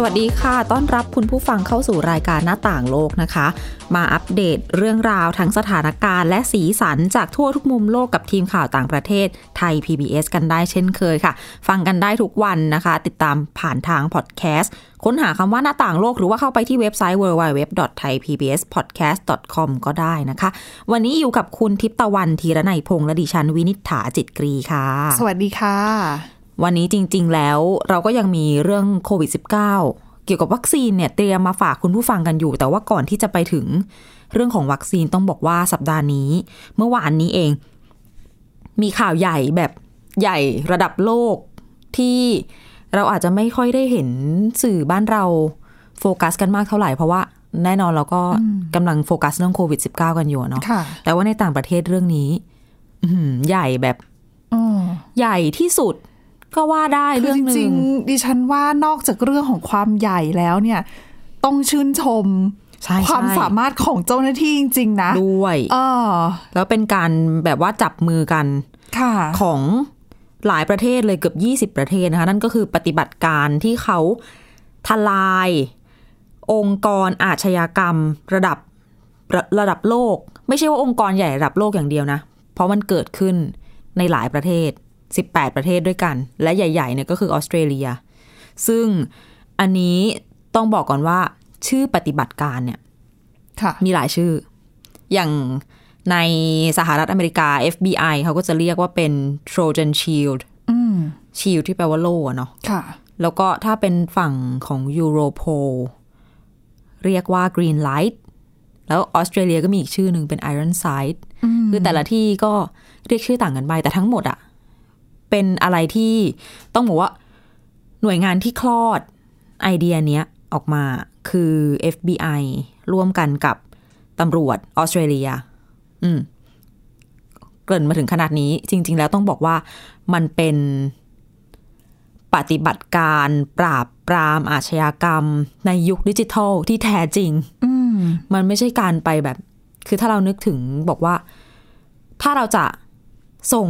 สวัสดีค่ะ ต้อนรับคุณผู้ฟังเข้าสู่รายการหน้าต่างโลกนะคะ มาอัปเดตเรื่องราวทั้งสถานการณ์และสีสันจากทั่วทุกมุมโลกกับทีมข่าวต่างประเทศไทย PBS กันได้เช่นเคยค่ะ ฟังกันได้ทุกวันนะคะ ติดตามผ่านทางพอดแคสต์ ค้นหาคำว่าหน้าต่างโลกหรือว่าเข้าไปที่เว็บไซต์ www.thaipbspodcast.com ก็ได้นะคะ วันนี้อยู่กับคุณทิพตะวันธีรนัยพงษ์และดิฉันวินิฐาจิตกรีค่ะ สวัสดีค่ะ วันนี้จริง ๆ แล้วเราก็ยังมีเรื่องโควิด -19 เกี่ยวกับวัคซีนเนี่ยเตรียมมาฝากคุณผู้ฟังกันอยู่ แต่ว่าก่อนที่จะไปถึงเรื่องของวัคซีนต้องบอกว่าสัปดาห์นี้ เมื่อวานนี้เอง มีข่าวใหญ่แบบใหญ่ระดับโลกที่เราอาจจะไม่ค่อยได้เห็นสื่อบ้านเราโฟกัสกันมากเท่าไหร่เพราะว่าแน่นอนเราก็กำลังโฟกัสเรื่องโควิด -19 กันอยู่เนาะค่ะแต่ว่าในต่างประเทศเรื่องนี้อื้อหือใหญ่แบบอ๋อใหญ่ที่สุด ก็ว่าได้คืเรื่อองจหนึ่ริงงๆดิฉันว่านอกจากเรื่องของความใหญ่แล้วเนี่ย ต้องชื่นชมใช่ความใช่สามารถของเจ้าหน้าที่จริง ๆ นะด้วยเออแล้วเป็นการแบบว่าจับมือกันค่ะของหลายประเทศเลยเกือบ 20 ประเทศนะคะ นั่นก็คือปฏิบัติการที่เขาทลาย องค์กรอาชญากรรม ระดับระระดับโลก ไม่ใช่ว่าองค์กรใหญ่ระดับโลกอย่างเดียวนะ เพราะมันเกิดขึ้นในหลายประเทศ 18 ประเทศด้วยกัน และใหญ่ๆเนี่ยก็คือออสเตรเลีย ซึ่งอันนี้ต้องบอกก่อนว่า ชื่อปฏิบัติการเนี่ยค่ะมีหลายชื่อ อย่างในสหรัฐอเมริกา FBI เขาก็จะเรียกว่าเป็น Trojan Shield อืม Shield ที่แปลว่าโล่อะเนาะค่ะแล้วก็ถ้าเป็นฝั่งของ Europol เรียกว่า Green Light แล้วออสเตรเลียก็มีอีกชื่อหนึ่งเป็น Iron Side คือแต่ละที่ก็เรียกชื่อต่างกันไป แต่ทั้งหมดอะ เป็นอะไรที่ต้องบอกว่าหน่วยงานที่คลอดไอเดียเนี้ยออกมาคือ FBI ร่วมกันกับตำรวจออสเตรเลีย อืม เกริ่นมาถึงขนาดนี้ จริง ๆ แล้วต้องบอกว่ามันเป็นปฏิบัติการปราบปรามอาชญากรรม ในยุคดิจิทัลที่แท้จริงอืมมันไม่ใช่การไปแบบ คือถ้าเรานึกถึงบอกว่า ถ้าเราจะ ส่ง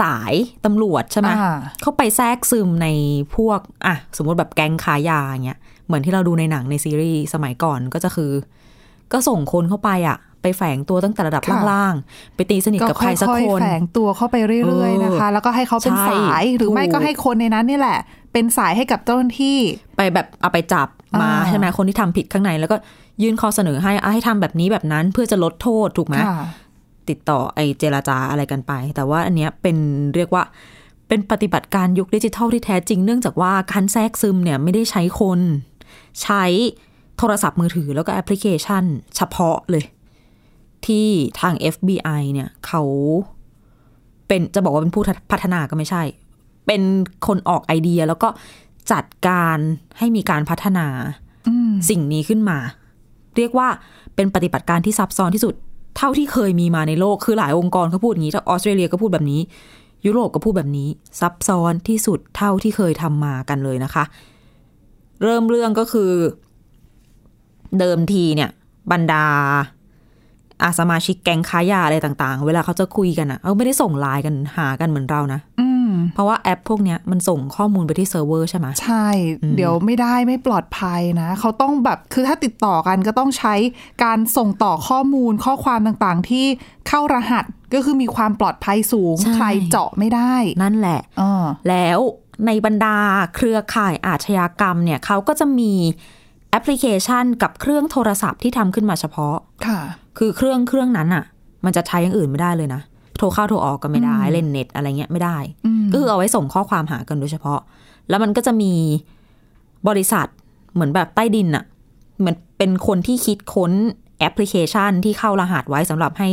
สายตำรวจใช่ไหมอ่าเข้าไปแทรกซึมในพวกอะสมมติแบบแก๊งค้ายาอย่างเงี้ยเหมือนที่เราดูในหนังในซีรีส์สมัยก่อนก็จะคือ ก็ส่งคนเข้าไปอะ ไปแฝงตัวตั้งแต่ระดับค่ะล่างๆไปตีสนิทก็กับใครสักค่อยคนๆแฝงตัวเข้าไปเรื่อยๆนะคะ แล้วก็ให้เขาเป็นใช่สายหรือไม่ถูกก็ให้คนในนั้นนี่แหละ เป็นสายให้กับเจ้าหน้าที่ ไปแบบเอาไปจับมาอ่าใช่ไหมคนที่ทำผิดข้างในแล้วก็ยื่นข้อเสนอให้อะให้ทำแบบนี้แบบนั้นเพื่อจะลดโทษถูกไหมค่ะ ติดต่อไอเจราจาอะไรกันไป แต่ว่าอันเนี้ยเป็นเรียกว่าเป็นปฏิบัติการยุคดิจิทัลที่แท้จริงเนื่องจากว่าการแทรกซึมเนี่ยไม่ได้ใช้คน ใช้โทรศัพท์มือถือแล้วก็แอปพลิเคชัน เฉพาะเลย ที่ทาง FBI เนี่ยเขาเป็นจะบอกว่าเป็นผู้พัฒนาก็ไม่ใช่ เป็นคนออกไอเดียแล้วก็จัดการให้มีการพัฒนาอืมสิ่งนี้ขึ้นมา เรียกว่าเป็นปฏิบัติการที่ซับซ้อนที่สุด เท่าที่เคยมีมาในโลกคือหลายองค์กรเขาพูดอย่างนี้ถ้าออสเตรเลียก็พูดแบบนี้ ยุโรปก็พูดแบบนี้ ซับซ้อนที่สุดเท่าที่เคยทำมากันเลยนะคะ เริ่มเรื่องก็คือ เดิมทีเนี่ยบรรดาอาสมาชิกแก๊งค้ายาอะไรต่าง ๆ เวลาเขาจะคุยกันอะเขาไม่ได้ส่งไลน์กันหากันเหมือนเรานะ อื เพราะว่าแอปพวกเนี้ยมันส่งข้อมูลไปที่เซิร์ฟเวอร์ใช่ไหมใช่ เดี๋ยวไม่ได้ไม่ปลอดภัยนะ เขาต้องแบบคือถ้าติดต่อกันก็ต้องใช้การส่งต่อข้อมูลข้อความต่างๆ ที่เข้ารหัสก็คือมีความปลอดภัยสูงใช่ใครเจาะไม่ได้ นั่นแหละอ่าแล้วในบรรดาเครือข่ายอาชญากรรมเนี่ยเขาก็จะมีแอปพลิเคชันกับเครื่องโทรศัพท์ที่ทำขึ้นมาเฉพาะ ค่ะ คือเครื่องเครื่องนั้นอะมันจะใช้อย่างอื่นไม่ได้เลยนะ โทรเข้าโทรออกก็ไม่ได้ เล่นเน็ตอะไรเงี้ยไม่ได้อืมก็คือเอาไว้ส่งข้อความหากันโดยเฉพาะ แล้วมันก็จะมีบริษัทเหมือนแบบใต้ดินอะเหมือนเป็นคนที่คิดค้นแอปพลิเคชันที่เข้ารหัสไว้สำหรับให้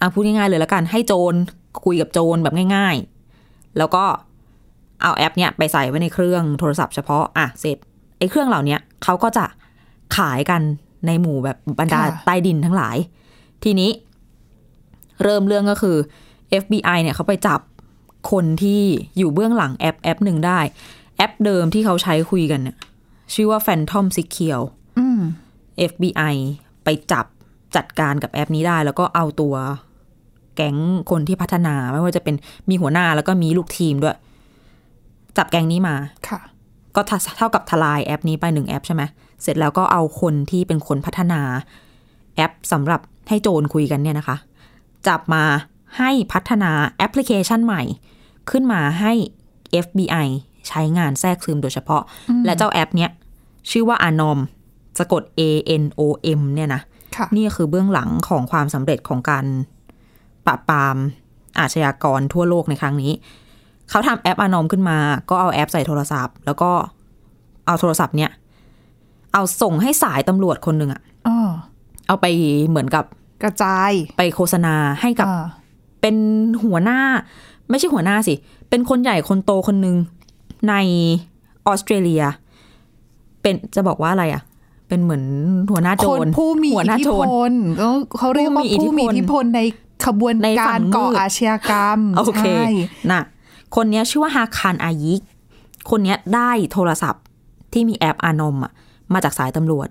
อาพูดง่ายๆเลยแล้วกัน ให้โจรคุยกับโจรแบบง่าย ๆ แล้วก็เอาแอปเนี้ยไปใส่ไว้ในเครื่องโทรศัพท์เฉพาะอะเสร็จไอ้เครื่องเหล่าเนี้ยเขาก็จะขายกันในหมู่แบบบรรดาค่ะใต้ดินทั้งหลาย ทีนี้ เริ่มเรื่องก็คือ FBI เนี่ยเขาไปจับคนที่อยู่เบื้องหลังแอปแอปหนึ่งได้ แอปเดิมที่เขาใช้คุยกันเนี่ยชื่อว่า Phantom Secure อืม FBI ไปจับจัดการกับแอปนี้ได้ แล้วก็เอาตัวแก๊งคนที่พัฒนาไม่ว่าจะเป็นมีหัวหน้าแล้วก็มีลูกทีมด้วย จับแก๊งนี้มาค่ะ ก็เท่าเท่ากับทลายแอปนี้ไปหนึ่งแอปใช่ไหมเสร็จแล้วก็เอาคนที่เป็นคนพัฒนา แอปสำหรับให้โจรคุยกันเนี่ยนะคะ จับมาให้พัฒนาแอปพลิเคชันใหม่ ขึ้นมาให้ FBI ใช้งานแทรกซึมโดยเฉพาะ และเจ้าแอปเนี้ยชื่อว่า Anom สะกด A N O M เนี่ยนะค่ะนี่คือเบื้องหลังของความสำเร็จของการปราบปรามอาชญากรทั่วโลกในครั้งนี้ เขาทำแอปอนอมขึ้นมา ก็เอาแอปใส่โทรศัพท์ แล้วก็เอาโทรศัพท์เนี่ย เอาส่งให้สายตำรวจคนหนึ่งอะอ๋อเอาไปเหมือนกับ กระจายไปโฆษณาให้กับอ่าเป็นหัวหน้า ไม่ใช่หัวหน้าสิ เป็นคนใหญ่คนโตคนหนึ่งในออสเตรเลีย เป็นจะบอกว่าอะไรอะเป็นเหมือนหัวหน้าโจคนรผู้มีหัวอิหทน้าธิโจพรลเขาเขาเรียกว่าผู้มีอิทธิพลผู้มีอิทธิพลในขบวนในฝั่การงมืดก่ออาชญากรรมโอเคใช่น่ะคนเนี้ยชื่อว่าฮาคารอายิก คนเนี้ยได้โทรศัพท์ที่มีแอปอานอมอะมาจากสายตำรวจ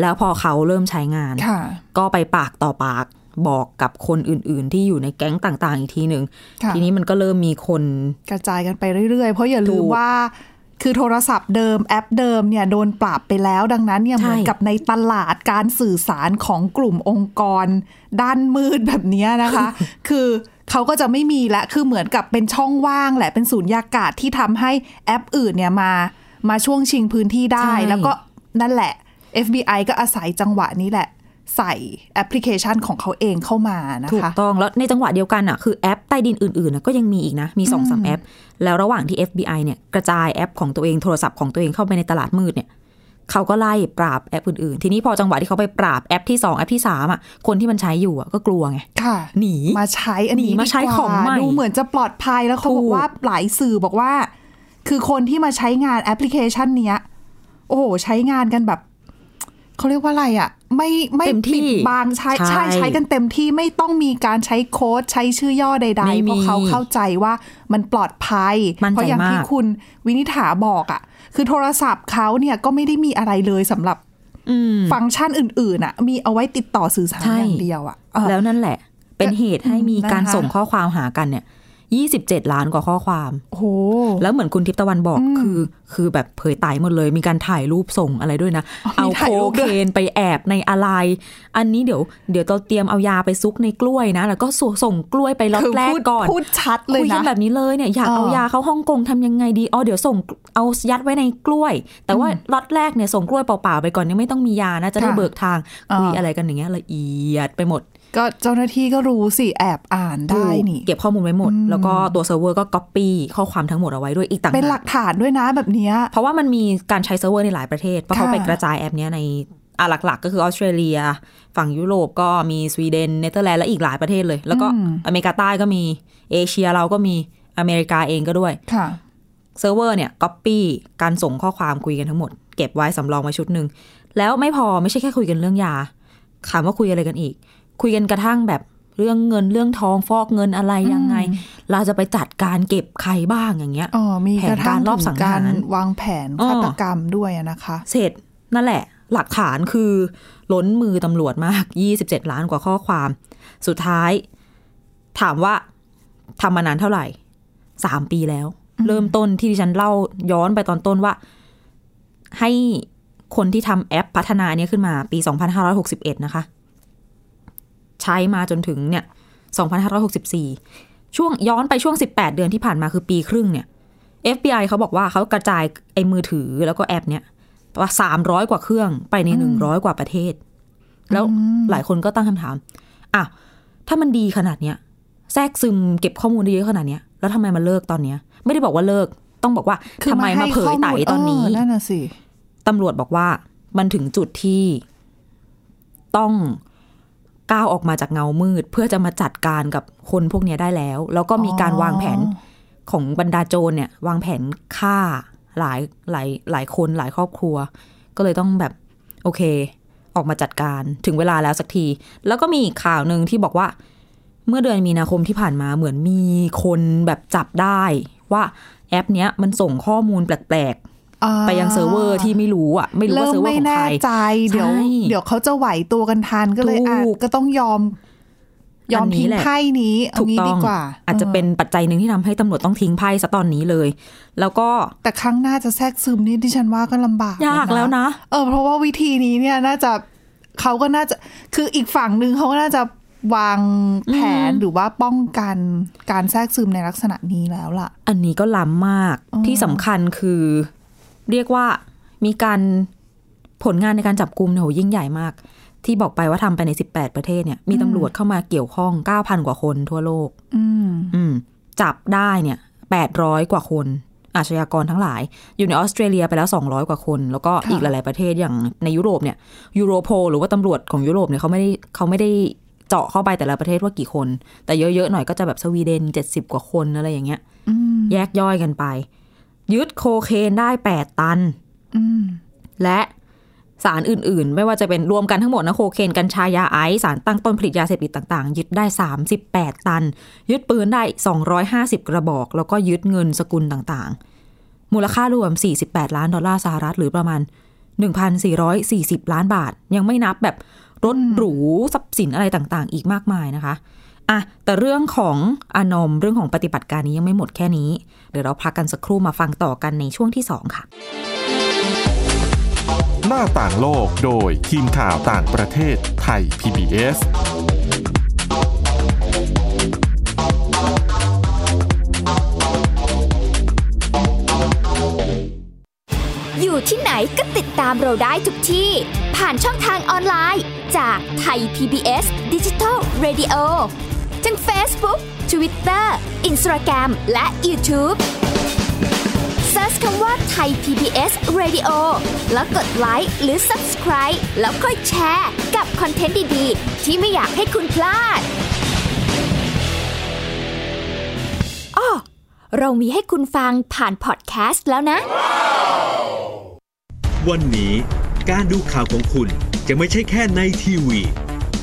แล้วพอเขาเริ่มใช้งานค่ะก็ไปปากต่อปากบอกกับคนอื่น ๆ ที่อยู่ในแก๊งต่าง ๆ อีกทีหนึ่งค่ะทีนี้มันก็เริ่มมีคนกระจายกันไปเรื่อย ๆ เพราะอย่าลืถูมกว่าคือโทรศัพท์เดิมแอปเดิมเนี่ยโดนปราบไปแล้วดังนั้นเนี่ยใช่เหมือนกับในตลาดการสื่อสารของกลุ่มองค์กร ด้านมืดแบบเนี้ยนะคะ คือเขาก็จะไม่มีและคือเหมือนกับเป็นช่องว่างแหละเป็นสุญญากาศที่ทำให้แอปอื่นเนี่ยมามาช่วงชิงพื้นที่ได้ใช่แล้วก็นั่นแหละ FBI ก็อาศัยจังหวะนี้แหละ ใส่แอปพลิเคชันของเขาเองเข้ามานะถูกคะต้องแล้วในจังหวะเดียวกันอะคือแอปใต้ดินอื่นๆน่ะก็ยังมีอีกนะ มีสองสามแอป แล้วระหว่างที่ FBI เนี่ยกระจายแอปของตัวเองโทรศัพท์ของตัวเองเข้าไปในตลาดมืดเนี่ยเขาก็ไล่ปราบแอปอื่นๆ ทีนี้พอจังหวะที่เขาไปปราบแอปที่สองแอปที่สามอะ คนที่มันใช้อยู่อะก็กลัวไง ค่ะ หนี มาใช้อันนี้หนีมาใช้ดีกว่าของใหม่ดูเหมือนจะปลอดภัยแล้วเขาถูบอกกว่าหลายสื่อบอกว่า คือคนที่มาใช้งานแอปพลิเคชันเนี้ย โอ้โห ใช้งานกันแบบ เขาเรียกว่าอะไรอะ ไม่ไม่เต็มที่ปิดบังใช้ใช่ใช่ใช้กันเต็มที่ไม่ต้องมีการใช้โค้ดใช้ชื่อย่อใดไม่ๆมีเพราะเขาเข้าใจว่ามันปลอดภัยมั่นใจเพราะอย่างที่มากคุณวินิษฐาบอกอะ คือโทรศัพท์เขาเนี่ยก็ไม่ได้มีอะไรเลยสำหรับอืมฟังก์ชันอื่นๆอะ มีเอาไว้ติดต่อสื่อสารใช่อย่างเดียวอะเออแล้วนั่นแหละ เป็นเหตุให้มีการนะคะส่งข้อความหากันเนี่ย ยี่สิบเจ็ดล้านกว่าข้อความ โอ้โหแล้วเหมือนคุณทิพย์ตะวันบอกคือ คือแบบเผยไตหมดเลย มีการถ่ายรูปส่งอะไรด้วยนะอ๋อมีเอาถ่ายโครูปเคด้วยนไปแอบในอะไร อันนี้เดี๋ยว เดี๋ยวเราเตรียมเอายาไปซุกในกล้วยนะ แล้วก็ส่งส่งกล้วยไปล็อตคือแรกพูดก่อน พูดชัดเลยคุยกันะนแบบนี้เลยเนี่ย อยากเออเอายาเข้าฮ่องกงทำยังไงดี อ๋อ เดี๋ยวส่ง เอายัดไว้ในกล้วย แต่ว่าล็อตแรกเนี่ยส่งกล้วยเปล่าๆไปก่อนยังไม่ต้องมียานะ จะได้ค่ะเบิกทางเออคุยอะไรกันอย่างเงี้ยละเอียดไปหมด ก็เจ้าหน้าที่ก็รู้สิ แอบอ่านได้นี่ เก็บข้อมูลไว้หมด แล้วก็ตัวเซิร์ฟเวอร์ก็ก๊อปปี้ข้อความทั้งหมดเอาไว้ด้วยอีกต่างหากเป็นหลักฐานด้วยนะแบบเนี้ยเพราะว่ามันมีการใช้เซิร์ฟเวอร์ในหลายประเทศ เพราะเขาค่ะไปกระจายแอปเนี้ยในอะหลักๆ ก็คือออสเตรเลีย ฝั่งยุโรปก็มีสวีเดนเนเธอร์แลนด์และอีกหลายประเทศเลย แล้วก็อเมริกาใต้ก็มีเอเชียเราก็มีอเมริกาเองก็ด้วยค่ะเซิร์ฟเวอร์เนี่ยก๊อปปี้การส่งข้อความคุยกันทั้งหมด เก็บไว้สำรองไว้ชุดหนึ่งแล้วไม่พอไม่ใช่แค่คุยกันเรื่องยาถามว่าคุยอะไรกันอีก คุยกันกระทั่งแบบเรื่องเงินเรื่องทองฟอกเงินอะไรยังไง เราจะไปจัดการเก็บใครบ้างอย่างเงี้ยอ๋อมีกระทั่งแผนการรอบถึสังงกาหารรวางแผนอ้อฆาตกรรมด้วยอะนะคะ เสร็จนั่นแหละ หลักฐานคือล้นมือตำรวจมาก 27 ล้านกว่าข้อความ สุดท้าย ถามว่าทำมานานเท่าไหร่สามปีแล้ว เริ่มต้นที่ดิฉันเล่าย้อนไปตอนต้นว่า ให้คนที่ทำแอปพัฒนาอันเนี้ยขึ้นมาปี 2561 นะคะ ใช้มาจนถึงเนี่ย2564 ช่วงย้อนไปช่วง 18 เดือนที่ผ่านมาคือปีครึ่งเนี่ย FBI เขาบอกว่าเขากระจายไอ้มือถือแล้วก็แอปเนี้ยว่าสามร้อยกว่าเครื่องไปในหนึ่งร้อยกว่าประเทศ แล้วหลายคนก็ตั้งคำถามอะถ้ามันดีขนาดเนี้ยแทรกซึมเก็บข้อมูลได้เยอะขนาดเนี้ยแล้วทำไมมันเลิกตอนเนี้ย ไม่ได้บอกว่าเลิกต้องบอกว่าคือทำไมมาเผยไตตอนนี้เนั่นน่ะสิตำรวจบอกว่ามันถึงจุดที่ต้อง ก้าวออกมาจากเงามืด เพื่อจะมาจัดการกับคนพวกเนี้ยได้แล้ว แล้วก็มีการวางแผนของบรรดาโจรเนี่ย วางแผนฆ่าหลายหลายหลายคนหลายครอบครัว ก็เลยต้องแบบโอเค ออกมาจัดการถึงเวลาแล้วสักที แล้วก็มีอีกข่าวหนึ่งที่บอกว่า เมื่อเดือนมีนาคมที่ผ่านมาเหมือนมีคนแบบจับได้ ว่าแอปเนี้ยมันส่งข้อมูลแปลกๆอ่า ไปยังเซิร์ฟเวอร์ที่ไม่รู้อะ ไม่รู้ว่าเซิร์ฟเวอร์ไม่แน่ใจเดี๋ยวใช่เดี๋ยวเขาจะไหวตัวกันทันก็เลยอะถูกก็ต้องยอม ยอมอันนี้ทิ้งแหละไพ่นี้เอาถูกงี้ต้อดีงกว่าอาจจะเป็นปัจจัยหนึ่งที่ทำให้ตำรวจต้องทิ้งไพ่ซะตอนนี้เลย แล้วก็แต่ครั้งหน้าจะแทรกซึมนี่ดิฉันว่าก็ลำบากยากแล้วนะเออเพราะว่าวิธีนี้เนี่ยน่าจะเขาก็น่าจะคืออีกฝั่งหนึ่งเขาก็น่าจะวางแผนหรือว่าป้องกันการแทรกซึมในลักษณะนี้แล้วล่ะ อันนี้ก็ล้ำมากอ๋อที่สำคัญคือ เรียกว่ามีการผลงานในการจับกลุ่มเนี่ยโหยิ่งใหญ่มาก ที่บอกไปว่าทำไปใน 18 ประเทศเนี่ย มีตำรวจเข้ามาเกี่ยวข้อง 9,000 กว่าคนทั่วโลกอืมอืมจับได้เนี่ย 800 กว่าคน อาชญากรทั้งหลาย อยู่ในออสเตรเลียไปแล้ว 200 กว่าคน แล้วก็อีกหลาย ๆ ประเทศอย่างในยุโรปเนี่ยยูโรโพหรือว่าตำรวจของยุโรปเนี่ยเขาไม่ได้เขาไม่ได้เจาะเข้าไปแต่ละประเทศว่ากี่คน แต่เยอะ ๆ หน่อยก็จะแบบสวีเดน 70 กว่าคนอะไรอย่างเงี้ยอืมแยกย่อยกันไป ยึดโคเคนได้8ตันอืมและสารอื่น ๆ ไม่ว่าจะเป็นรวมกันทั้งหมดนะโคเคนกัญชายาไอซ์สารตั้งต้นผลิตยาเสพติดต่าง ๆ ยึดได้ 38 ตัน ยึดปืนได้ 250 กระบอก แล้วก็ยึดเงินสกุลต่าง ๆ มูลค่ารวม 48 ล้านดอลลาร์สหรัฐหรือประมาณ 1,440 ล้านบาท ยังไม่นับแบบรถหรูทรัพย์สินอะไรต่าง ๆ อีกมากมายนะคะ อะแต่เรื่องของอานอมเรื่องของปฏิบัติการนี้ยังไม่หมดแค่นี้ เดี๋ยวเราพักกันสักครู่มาฟังต่อกันในช่วงที่สองค่ะ หน้าต่างโลกโดยทีมข่าวต่างประเทศไทย PBS อยู่ที่ไหนก็ติดตามเราได้ทุกที่ ผ่านช่องทางออนไลน์ จากไทย PBS Digital Radio ทั้ง Facebook Twitter Instagram และ YouTube Search คำว่าไทย PBS Radio แล้วกดไลค์หรือ Subscribe แล้วค่อยแชร์กับคอนเทนต์ดี ๆ ที่ไม่อยากให้คุณพลาดอ้อเรามีให้คุณฟังผ่านพอดแคสต์แล้วนะ วันนี้การดูข่าวของคุณจะไม่ใช่แค่ในทีวี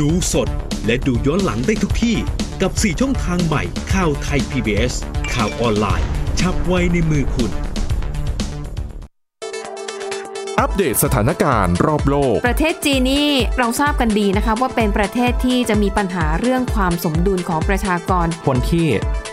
ดูสดและดูย้อนหลังได้ทุกที่ กับ 4 ช่องทางใหม่ข่าวไทย PBS ข่าวออนไลน์ ชับไว้ในมือคุณ อัปเดตสถานการณ์รอบโลก ประเทศจีนนี่เราทราบกันดีนะคะว่าเป็นประเทศที่จะมีปัญหาเรื่องความสมดุลของประชากร คนที่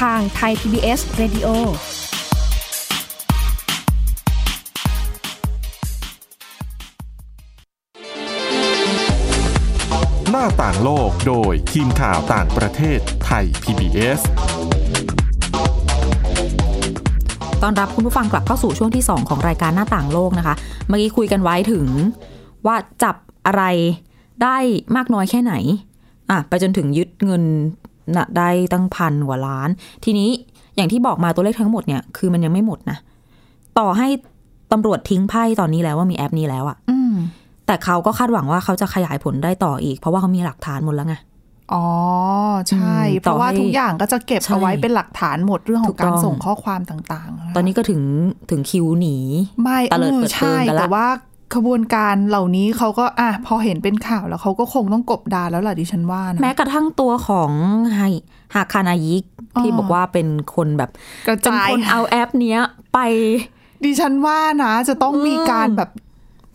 ทางไทย PBS Radio หน้าต่างโลกโดยทีมข่าวต่างประเทศไทย PBS ตอนรับคุณผู้ฟังกลับเข้าสู่ช่วงที่ 2 ของรายการหน้าต่างโลกนะคะ เมื่อกี้คุยกันไว้ถึงว่าจับอะไรได้มากน้อยแค่ไหนอะไปจนถึงยึดเงิน นะได้ตั้งพันกว่าล้าน ทีนี้อย่างที่บอกมาตัวเลขทั้งหมดเนี่ยคือมันยังไม่หมดนะ ต่อให้ตำรวจทิ้งไพ่ตอนนี้แล้วว่ามีแอปนี้แล้วอะอืมแต่เขาก็คาดหวังว่าเขาจะขยายผลได้ต่ออีก เพราะว่าเขามีหลักฐานหมดแล้วไงอ๋อ ใช่อืมเพราะว่าต่อให้ทุกอย่างก็จะเก็บใช่เอาไว้เป็นหลักฐานหมดเรื่องขถูองกการต้องส่งข้อความต่างๆะตอนนี้ก็ถึงถึงคิวหนี ไม่ตะเลิดเออเปิดเผใช่ยกันละแต่ว่า ขบวนการเหล่านี้เขาก็อะพอเห็นเป็นข่าวแล้วเขาก็คงต้องกบดานแล้วล่ะดิฉันว่านะแม้กระทั่งตัวของไฮฮาคานายิกอ๋อที่บอกว่าเป็นคนแบบกระเป็นจายคนเอาแอปเนี้ยไป ดิฉันว่านะ จะต้องมีการแบบ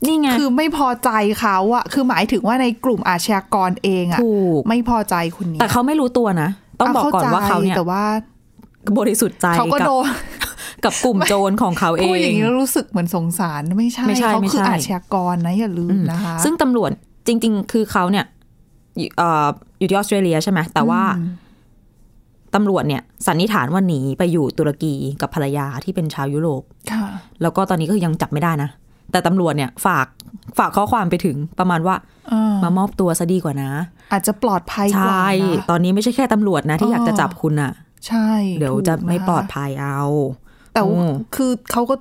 นี่ไงคือไม่พอใจเขาอะคือหมายถึงว่าในกลุ่มอาชญากรเองอะถูกไม่พอใจคนนี้แต่เขาไม่รู้ตัวนะ ต้องบอกก่อนว่าเขาเนี่ยแต่ว่าบริสุทธิ์ใจเขาก็กับโดน กับกลุ่มโจรของเขาเอพูดอย่างงนี้แล้วรู้สึกเหมือนสงสารไม่ใช่ไม่ใช่เขาไม่คือใช่อาชญากรนะอย่าลืมนะคะ ซึ่งตำรวจจริง ๆ คือเขาเนี่ยอยู่เอ่ออยู่ที่ออสเตรเลียใช่ไหมแต่ว่าอืมตำรวจเนี่ยสันนิษฐานว่าหนีไปอยู่ตุรกีกับภรรยาที่เป็นชาวยุโรปค่ะแล้วก็ตอนนี้ก็ยังจับไม่ได้นะ แต่ตำรวจเนี่ยฝากฝากข้อความไปถึงประมาณว่าเออมามอบตัวซะดีกว่านะ อาจจะปลอดภัยใชกว่า่นะตอนนี้ไม่ใช่แค่ตำรวจนะที่อ๋ออยากจะจับคุณอะใช่ เดี๋ยวถูกจะไม่นคปลอดภัยเอา แต่ว่าอืมคือเขาก็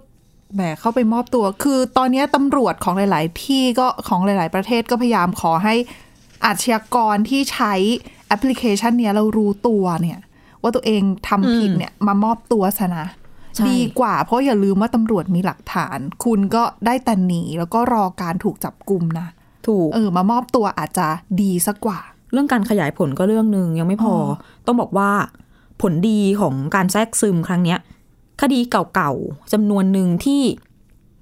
แหมเข้าไปมอบตัว คือตอนนี้ตำรวจของหลาย ๆ ที่ก็ของหลาย ๆ ประเทศก็พยายามขอให้อาชญากรที่ใช้แอปพลิเคชันเนี้ยเรารู้ตัวเนี่ย ว่าตัวเองทำผิดเนี่ยมามอบตัวซะนะใช่ดีกว่า เพราะอย่าลืมว่าตำรวจมีหลักฐาน คุณก็ได้แต่หนีแล้วก็รอการถูกจับกลุ่มนะถูกเออมามอบตัวอาจจะดีสักกว่า เรื่องการขยายผลก็เรื่องหนึ่งยังไม่พอออต้องบอกว่าผลดีของการแทรกซึมครั้งเนี้ย คดีเก่าๆจำนวนหนึ่งที่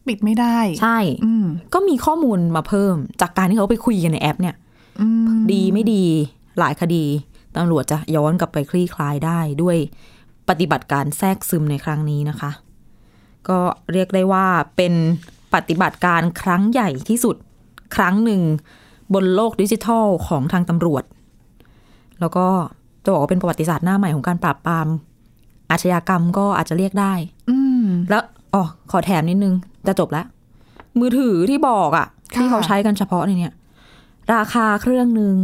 ปิดไม่ได้ ใช่อืมก็มีข้อมูลมาเพิ่ม จากการที่เขาไปคุยกันในแอป เนี่ยอืมดีไม่ดีหลายคดีตำรวจจะย้อนกลับไปคลี่คลายได้ด้วยปฏิบัติการแทรกซึมในครั้งนี้นะคะ ก็เรียกได้ว่าเป็นปฏิบัติการครั้งใหญ่ที่สุดครั้งหนึ่งบนโลกดิจิทัลของทางตำรวจ แล้วก็จะบอกว่าเป็นประวัติศาสตร์หน้าใหม่ของการปราบปราม อาชญากรรมก็อาจจะเรียกได้ อืมแล้วอ๋อขอแถมนิดนึง จะจบแล้ว มือถือที่บอกอะค่ะ ที่เขาใช้กันเฉพาะในเนี่ยราคาเครื่องหนึ่ง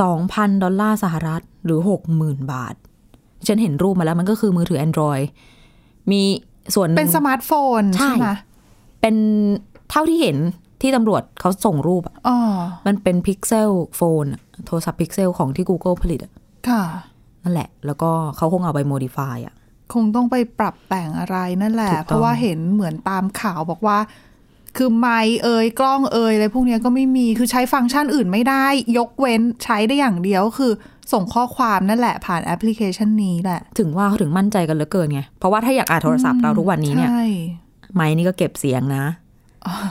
สองพันดอลลาร์สหรัฐ หรือหกหมื่นบาท ฉันเห็นรูปมาแล้วมันก็คือมือถือ Android มีส่วนหนึ่งเป็นสมาร์ทโฟนใช่ใช่ไหมเป็นเท่าที่เห็นที่ตำรวจเขาส่งรูปอะอ๋อมันเป็น Pixel phone โทรศัพท์พิกเซลของที่ Google ผลิตอะค่ะ นั่นแหละ แล้วก็เขาคงเอาไป modify อะคงต้องไปปรับแต่งอะไรนั่นแหละถูกต้องเพราะว่าเห็นเหมือนตามข่าวบอกว่า คือไมค์เอ่ยกล้องเอ่ยอะไรพวกเนี้ยก็ไม่มีคือใช้ฟังก์ชันอื่นไม่ได้ ยกเว้นใช้ได้อย่างเดียวก็คือ ส่งข้อความนั่นแหละ ผ่านแอปพลิเคชันนี้แหละ ถึงว่าเขาถึงมั่นใจกันเหลือเกินไงเพราะว่าถ้าอยากอ่านโทรศัพท์เราทุกวันนี้เนี่ยใช่ไม้นี่ก็เก็บเสียงนะ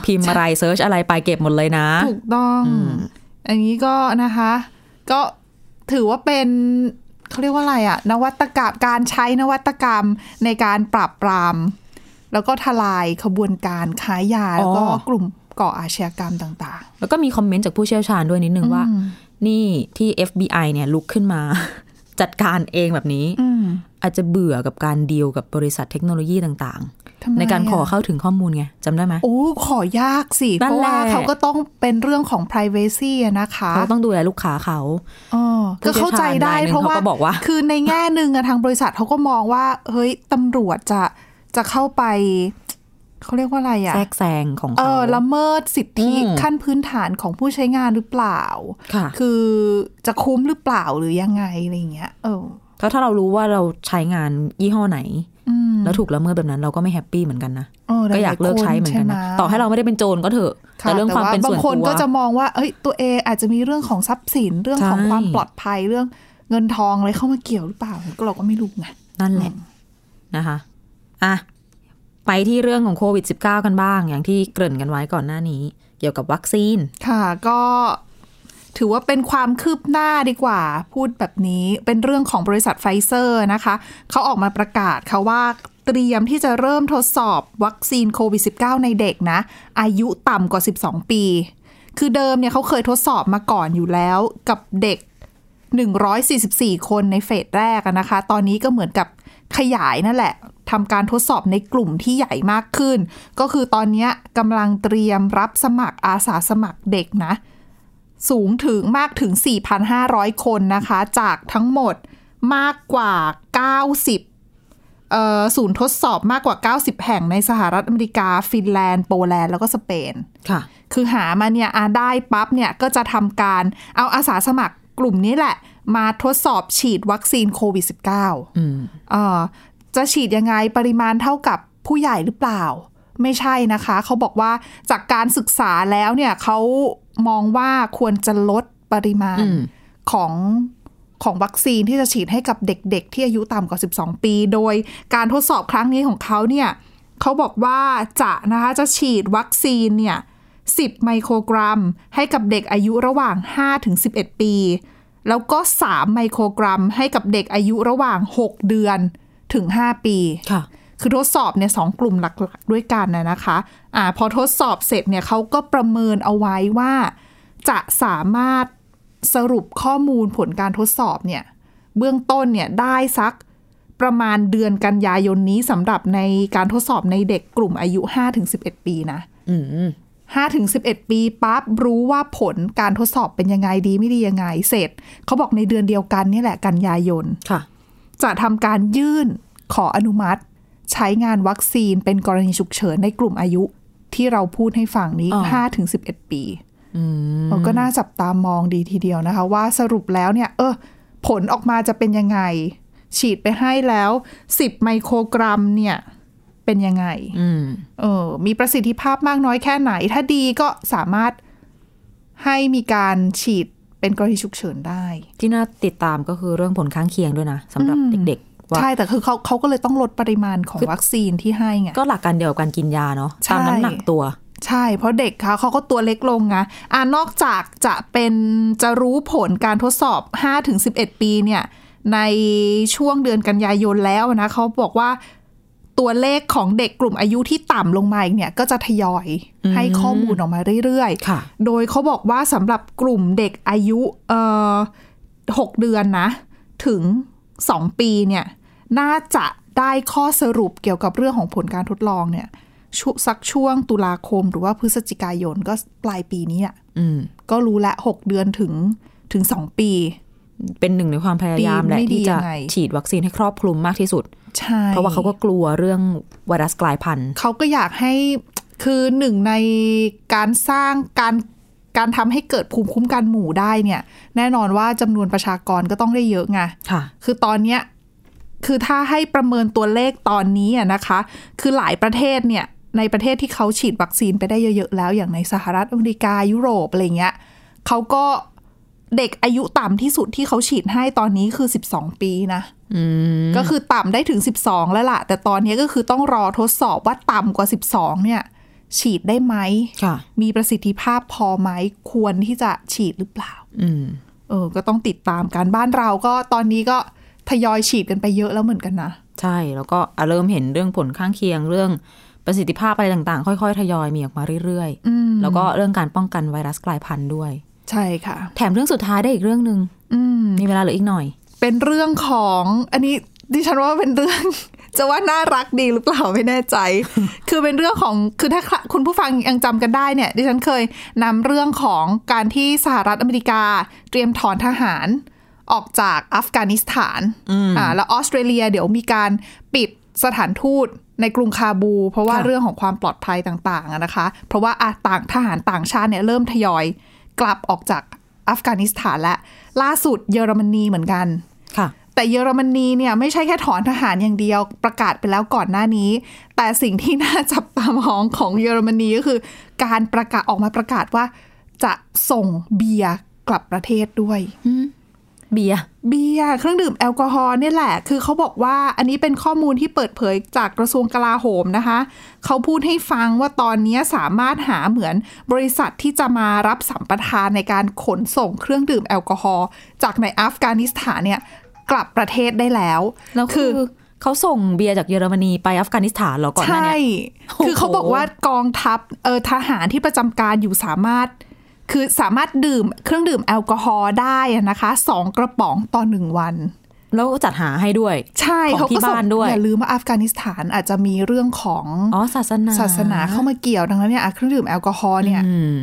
พิมพ์อะไรเซิร์ชอะไรไปเก็บหมดเลยนะ ถูกต้องอืมอันนี้ก็นะคะ ก็ถือว่าเป็น เขาเรียกว่าอะไรอะนวัตกรรมการใช้นวัตกรรมในการปราบปราม แล้วก็ทลายขบวนการค้ายา แล้วก็กลุ่มก่ออาชญากรรมต่างแล้วก็มีคอมเมนต์จากผู้เชี่ยวชาญด้วยนิดนึงว่าอืมนี่ที่ FBI เนี่ยลุกขึ้นมา จัดการเองแบบนี้ๆอืมอาจจะเบื่อกับการดีลกับบริษัทเทคโนโลยีต่างทำไมๆ ในการขออะเข้าถึงข้อมูลไงจำได้ไหมโอ้ขอยากสินั่เพนราะว่าแหละเขาก็ต้องเป็นเรื่องของ p r i เวซีนะคะเขาต้องดูแลลูกค้าเขาอ๋อก็เข้าใจได้ผู้เชี่ยวชาญรายหนึ่งเพราะว่าเขาก็บอกว่า คือในแง่หนึ่งอะทางบริษัทเขาก็มองว่า เฮ้ยตำรวจจะจะเข้าไปเขาเรียกว่าอะไรอะแทรกแซงของเอเขาอละเมิดสิทธิอืมขั้นพื้นฐานของผู้ใช้งานหรือเปล่าค่ะคือจะคุ้มหรือเปล่าหรือยังไงอะไรเงี้ยเออแล้วถ้าเรารู้ว่าเราใช้งานยี่ห้อไหนอืมแล้วถูกละเมิดแบบนั้นเราก็ไม่แฮปปี้เหมือนกันนะเออหลก็อยากเลิกใช้เหมือนกันนะช่ไต่อให้เราไม่ได้เป็นโจรก็เถอะค่ะแต่เรื่องความเป็นส่วนบางคนตัวก็จะมองว่า เอ้ยตัวเองอาจจะมีเรื่องของทรัพย์สินเรื่องของใช่ความปลอดภัยเรื่องเงินทองอะไรเข้ามาเกี่ยวหรือเปล่าก็เราก็ไม่รู้ไงนั่นแหละนะคะอะไปที่เรื่องของโควิด -19 กันบ้าง อย่างที่เกริ่นกันไว้ก่อนหน้านี้ เกี่ยวกับวัคซีน ค่ะ ก็ ถือว่าเป็นความคืบหน้าดีกว่า พูดแบบนี้เป็นเรื่องของบริษัทไฟเซอร์นะคะ เขาออกมาประกาศค่ะว่าเตรียมที่จะเริ่มทดสอบวัคซีนโควิด -19 ในเด็กนะ อายุต่ำกว่า 12 ปี คือเดิมเนี่ยเขาเคยทดสอบมาก่อนอยู่แล้วกับเด็ก 144 คนในเฟสแรกนะคะ ตอนนี้ก็เหมือนกับขยายนั่นแหละทำการทดสอบในกลุ่มที่ใหญ่มากขึ้น ก็คือตอนนี้กำลังเตรียมรับสมัครอาสาสมัครเด็กนะ สูงถึงมากถึง 4,500 คนนะคะ จากทั้งหมดมากกว่า 90เอ่อศูนย์ทดสอบมากกว่า 90 แห่งในสหรัฐอเมริกา ฟินแลนด์ โปแลนด์ แล้วก็สเปนค่ะ คือหามาเนี่ยอาได้ปั๊บเนี่ยก็จะทำการเอาอาสาสมัครกลุ่มนี้แหละ มาทดสอบฉีดวัคซีนโควิด -19 อืมเอ่อจะฉีดยังไงปริมาณเท่ากับผู้ใหญ่หรือเปล่า ไม่ใช่นะคะ เขาบอกว่าจากการศึกษาแล้วเนี่ยเขา มองว่าควรจะลดปริมาณอืมของของวัคซีนที่จะฉีดให้กับเด็กๆ ที่อายุต่ำกว่า 12 ปี โดยการทดสอบครั้งนี้ของเขาเนี่ยเขาบอกว่าจะนะคะจะฉีดวัคซีนเนี่ย 10 ไมโครกรัม ให้กับเด็กอายุระหว่าง 5-11 ปี แล้วก็ 3 ไมโครกรัม ให้กับเด็กอายุระหว่าง 6 เดือนถึง 5 ปีค่ะ คือทดสอบเนี่ยสองกลุ่มหลักๆด้วยกันนะนะคะอ่าพอทดสอบเสร็จเนี่ยเขาก็ประเมินเอาไว้ว่า จะสามารถสรุปข้อมูลผลการทดสอบเนี่ยเบื้องต้นเนี่ยได้สักประมาณเดือนกันยายนนี้สำหรับในการทดสอบในเด็กกลุ่มอายุ 5-11 ปีนะอืม5ถึง11ปีปั๊บรู้ว่าผลการทดสอบเป็นยังไงดีไม่ดียังไง เสร็จ เขาบอกในเดือนเดียวกันนี่แหละกันยายน ค่ะ จะทำการยื่นขออนุมัติ ใช้งานวัคซีนเป็นกรณีฉุกเฉินในกลุ่มอายุที่เราพูดให้ฟังนี้อ๋อ5ถึง11ปีอืมเราก็น่าจับตามองดีทีเดียวนะคะ ว่าสรุปแล้วเนี่ย เออ ผลออกมาจะเป็นยังไง ฉีดไปให้แล้ว10ไมโครกรัมเนี่ย เป็นยังไงอืมเออ มีประสิทธิภาพมากน้อยแค่ไหน ถ้าดีก็สามารถให้มีการฉีดเป็นกรณีฉุกเฉินได้ ที่น่าติดตามก็คือเรื่องผลข้างเคียงด้วยนะสำหรับอืมเด็กๆว่า ใช่ แต่คือเขาเขาก็เลยต้องลดปริมาณของคือวัคซีนที่ให้ไงก็หลักการเดียวกับการกินยาเนาะใช่ตามน้ำหนักตัว ใช่ เพราะเด็กเขาเขาก็ตัวเล็กลงนะอ่านอกจากจะเป็นจะรู้ผลการทดสอบ 5-11 ปีเนี่ย ในช่วงเดือนกันยายนแล้วนะเขาบอกว่าตัวเลขของเด็กกลุ่มอายุที่ต่ำลงมาอีกเนี่ยก็จะทยอยอืมให้ข้อมูลออกมาเรื่อยๆค่ะโดยเขาบอกว่าสำหรับกลุ่มเด็กอายุเอ่อหกเดือนนะ ถึงสองปีเนี่ย น่าจะได้ข้อสรุปเกี่ยวกับเรื่องของผลการทดลองเนี่ยชวสักช่วงตุลาคมหรือว่าพฤศจิกายนก็ปลายปีนี้อะอืมก็รู้ละหกเดือนถึงถึงสองปี เป็นหนึ่งในความพยายามดีแหละไม่ดีที่จะยังไงฉีดวัคซีนให้ครอบคลุมมากที่สุดใช่เพราะว่าเขาก็กลัวเรื่องไวรัสกลายพันธุ์ เขาก็อยากให้คือหนึ่งในการสร้างการการทำให้เกิดภูมิคุ้มกันหมู่ได้เนี่ย แน่นอนว่าจำนวนประชากรก็ต้องได้เยอะไงค่ะ คือตอนเนี้ย คือถ้าให้ประเมินตัวเลขตอนนี้อะนะคะ คือหลายประเทศเนี่ยในประเทศที่เขาฉีดวัคซีนไปได้เยอะๆแล้วอย่างในสหรัฐอเมริกายุโรปอะไรเงี้ยเขาก็เด็กอายุต่ำที่สุดที่เขาฉีดให้ตอนนี้คือ 12 ปีนะอืมก็คือต่ำได้ถึง 12 แล้วล่ะ แต่ตอนนี้ก็คือต้องรอทดสอบว่าต่ำกว่า 12 เนี่ย ฉีดได้ไหมค่ะมีประสิทธิภาพพอไหมควรที่จะฉีดหรือเปล่าอืมเออ ก็ต้องติดตามการบ้านเราก็ตอนนี้ก็ ทยอยฉีดกันไปเยอะแล้วเหมือนกันนะ ใช่แล้วก็อะเริ่มเห็นเรื่องผลข้างเคียงเรื่องประสิทธิภาพอะไรต่างๆ ค่อยๆ ทยอยมีออกมาเรื่อยอืมๆแล้วก็เรื่องการป้องกันไวรัสกลายพันธุ์ด้วย ใช่ค่ะ แถมเรื่องสุดท้ายได้อีกเรื่องหนึ่งอืมมีเวลาเหลืออีกหน่อย เป็นเรื่องของอันนี้ดิฉันว่าเป็นเรื่อง จะว่าน่ารักดีหรือเปล่าไม่แน่ใจ คือเป็นเรื่องของคือถ้าคุณผู้ฟังยังจำกันได้เนี่ย ดิฉันเคยนำเรื่องของการที่สหรัฐอเมริกา เตรียมถอนทหาร ออกจากอัฟกานิสถานอืมอ่าแล้วออสเตรเลียเดี๋ยวมีการปิดสถานทูตในกรุงคาบู เพราะว่าค่ะเรื่องของความปลอดภัยต่างๆอะนะคะ เพราะว่าอะต่างทหารต่างชาติเนี่ยเริ่มทยอยกลับออกจากอัฟกานิสถานและล่าสุดเยอรมนีเหมือนกันค่ะ แต่เยอรมนีเนี่ยไม่ใช่แค่ถอนทหารอย่างเดียวประกาศไปแล้วก่อนหน้านี้ แต่สิ่งที่น่าจับตามองของเยอรมนีก็คือ การประกาศออกมาประกาศว่า จะส่งเบียร์กลับประเทศด้วย เบียร์เบียร์เครื่องดื่มแอลกอฮอล์เนี่ยแหละ คือเขาบอกว่าอันนี้เป็นข้อมูลที่เปิดเผยจากกระทรวงกลาโหมนะคะ เขาพูดให้ฟังว่าตอนนี้สามารถหาเหมือนบริษัทที่จะมารับสัมปทานในการขนส่งเครื่องดื่มแอลกอฮอล์จากในอัฟกานิสถานเนี่ยกลับประเทศได้แล้วแล้วคือเขาส่งเบียร์จากเยอรมนีไปอัฟกานิสถานเหรอก่อนหน้าใช่เนี้ยคือเขาบอกว่ากองทัพเออทหารที่ประจำการอยู่สามารถ คือสามารถดื่มเครื่องดื่มแอลกอฮอล์ได้อะนะคะสองกระป๋องต่อหนึ่งวัน แล้วจัดหาให้ด้วย ใช่ของเขาที่ก็ส่งบ้านด้วยอย่าลืมว่าอัฟกานิสถานอาจจะมีเรื่องของอ๋อศาสนาศาสนาเข้ามาเกี่ยวดังนั้นเนี่ยอะเครื่องดื่มแอลกอฮอล์เนี่ยอืม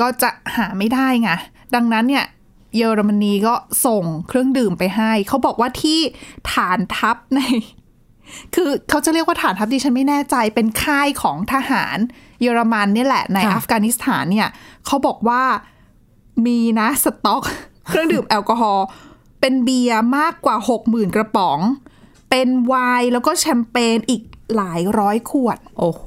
ก็จะหาไม่ได้ไงดังนั้นเนี่ยเยอรมนีก็ส่งเครื่องดื่มไปให้ เขาบอกว่าที่ฐานทัพใน คือเขาจะเรียกว่าฐานทัพดิฉันไม่แน่ใจเป็นค่ายของทหาร เยอรมันเนี่ยแหละในค่ะอัฟกานิสถานเนี่ยเขาบอกว่ามีนะสต็อก เครื่องดื่มแอลกอฮอล์เป็นเบียร์มากกว่า60,000กระป๋อง เป็นไวน์แล้วก็แชมเปญอีก หลายร้อยขวด โอ้โห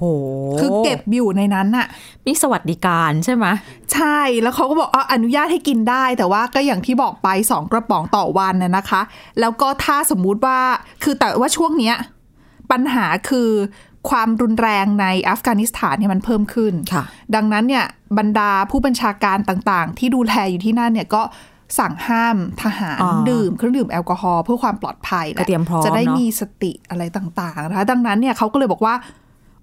คือเก็บอยู่ในนั้นน่ะนี่สวัสดิการใช่ไหมใช่แล้วเขาก็บอกอ๋ออนุญาตให้กินได้ แต่ว่าก็อย่างที่บอกไปสองกระป๋องต่อวันน่ะนะคะ แล้วก็ถ้าสมมุติว่าคือแต่ว่าช่วงเนี้ยปัญหาคือความรุนแรงในอัฟกานิสถานเนี่ยมันเพิ่มขึ้นค่ะดังนั้นเนี่ยบรรดาผู้บัญชาการต่างๆ ที่ดูแลอยู่ที่นั่นเนี่ยก็ สั่งห้ามทหารอ๋อดื่มเครื่องดื่มแอลกอฮอล์เพื่อความปลอดภัยแหก็ละเตรียมพร้อมจะได้เนอะมีสติอะไรต่างๆนะคะดังนั้นเนี่ยเขาก็เลยบอกว่า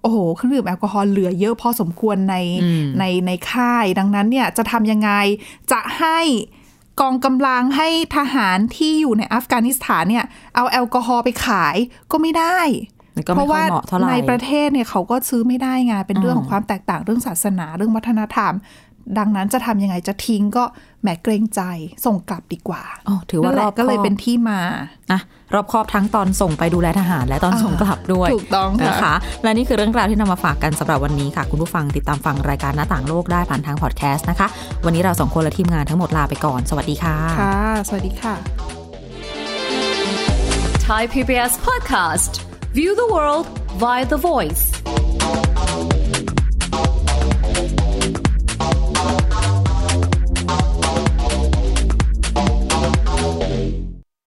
โอ้โหเครื่องดื่มแอลกอฮอล์เหลือเยอะพอสมควรในอืมในในค่าย ดังนั้นเนี่ยจะทำยังไงจะให้กองกำลังให้ทหารที่อยู่ในอัฟกานิสถานเนี่ย เอาแอลกอฮอล์ไปขายก็ไม่ได้มันก็เพไม่ราะค่อว่ายเหมาะเท่าไหร่ในประเทศเนี่ยเขาก็ซื้อไม่ได้ไงเป็นเรื่องอืมของความแตกต่างเรื่องศาสนาเรื่องวัฒนธรรม ดังนั้นจะทำยังไงจะทิ้งก็แหมเกรงใจส่งกลับดีกว่าอ๋อถือว่านั่นแหรละอบก็เลยคอบเป็นที่มานะรอบครอบทั้งตอนส่งไปดูแลทหาร และตอนส่งกลับด้วยถูกต้องค่ะนะคะ และนี่คือเรื่องราวที่นำมาฝากกันสำหรับวันนี้ค่ะ คุณผู้ฟังติดตามฟังรายการหน้าต่างโลกได้ผ่านทางพอดแคสต์นะคะ วันนี้เราสองคนและทีมงานทั้งหมดลาไปก่อนสวัสดีค่ะค่ะ สวัสดีค่ะ Thai PBS podcast. View the world via the voice.